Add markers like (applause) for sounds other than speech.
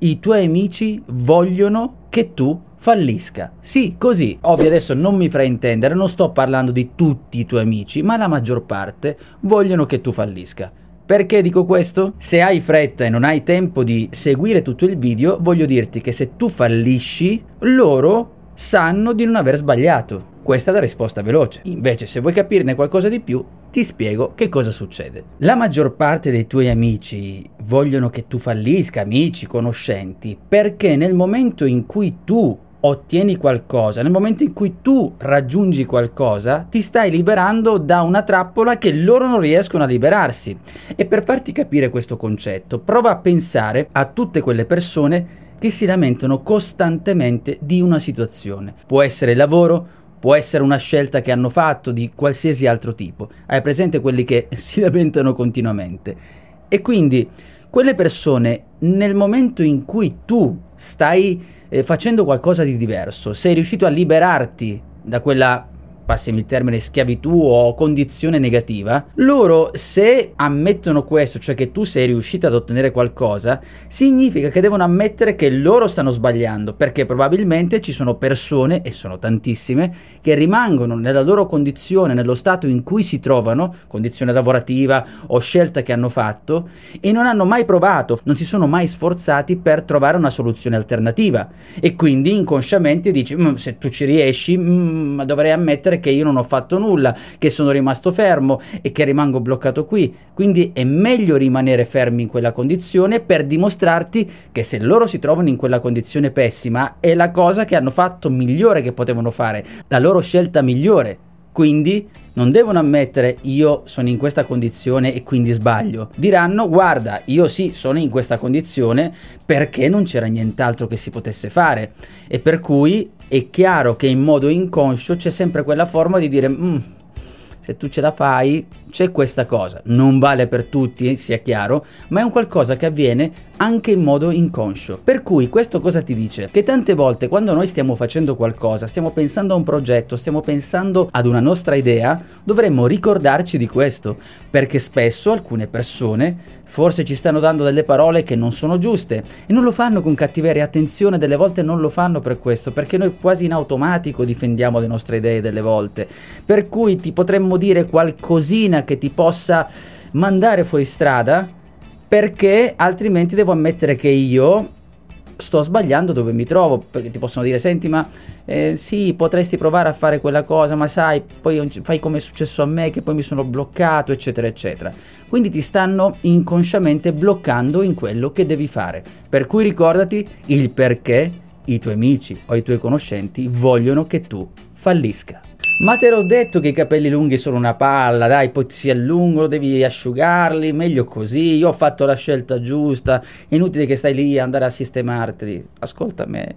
i tuoi amici vogliono che tu fallisca. Sì, così. Ovvio, adesso non mi fraintendere, non sto parlando di tutti i tuoi amici, ma la maggior parte vogliono che tu fallisca. Perché dico questo? Se hai fretta e non hai tempo di seguire tutto il video, voglio dirti che se tu fallisci, loro sanno di non aver sbagliato. Questa è la risposta veloce. Invece, se vuoi capirne qualcosa di più, ti spiego che cosa succede. La maggior parte dei tuoi amici vogliono che tu fallisca, amici, conoscenti, perché nel momento in cui tu ottieni qualcosa, nel momento in cui tu raggiungi qualcosa, ti stai liberando da una trappola che loro non riescono a liberarsi. E per farti capire questo concetto, prova a pensare a tutte quelle persone che si lamentano costantemente di una situazione. Può essere il lavoro, può essere una scelta che hanno fatto di qualsiasi altro tipo. Hai presente quelli che (laughs) si lamentano continuamente. E quindi quelle persone, nel momento in cui tu stai eh, facendo qualcosa di diverso, sei riuscito a liberarti da quella passami il termine, schiavitù o condizione negativa, loro se ammettono questo, cioè che tu sei riuscito ad ottenere qualcosa, significa che devono ammettere che loro stanno sbagliando, perché probabilmente ci sono persone, e sono tantissime, che rimangono nella loro condizione, nello stato in cui si trovano, condizione lavorativa o scelta che hanno fatto, e non hanno mai provato, non si sono mai sforzati per trovare una soluzione alternativa. E quindi inconsciamente dici, mm, se tu ci riesci, mm, dovrei ammettere che io non ho fatto nulla, che sono rimasto fermo e che rimango bloccato qui. Quindi è meglio rimanere fermi in quella condizione per dimostrarti che se loro si trovano in quella condizione pessima è la cosa che hanno fatto migliore che potevano fare, la loro scelta migliore. Quindi non devono ammettere io sono in questa condizione e quindi sbaglio. Diranno guarda, io sì sono in questa condizione perché non c'era nient'altro che si potesse fare. E per cui è chiaro che in modo inconscio c'è sempre quella forma di dire mm, se tu ce la fai c'è questa cosa. Non vale per tutti, sia chiaro, ma è un qualcosa che avviene anche in modo inconscio. Per cui questo cosa ti dice? Che tante volte quando noi stiamo facendo qualcosa, stiamo pensando a un progetto, stiamo pensando ad una nostra idea, dovremmo ricordarci di questo, perché spesso alcune persone forse ci stanno dando delle parole che non sono giuste e non lo fanno con cattiveria, attenzione, delle volte non lo fanno per questo, perché noi quasi in automatico difendiamo le nostre idee delle volte. Per cui ti potremmo dire qualcosina che ti possa mandare fuori strada perché altrimenti devo ammettere che io sto sbagliando dove mi trovo, perché ti possono dire senti ma eh, sì potresti provare a fare quella cosa ma sai poi fai come è successo a me che poi mi sono bloccato eccetera eccetera. Quindi ti stanno inconsciamente bloccando in quello che devi fare. Per cui ricordati il perché i tuoi amici o i tuoi conoscenti vogliono che tu fallisca. Ma te l'ho detto che i capelli lunghi sono una palla, dai, poi si allungano, devi asciugarli, meglio così. Io ho fatto la scelta giusta, inutile che stai lì a andare a sistemarti. Ascolta me.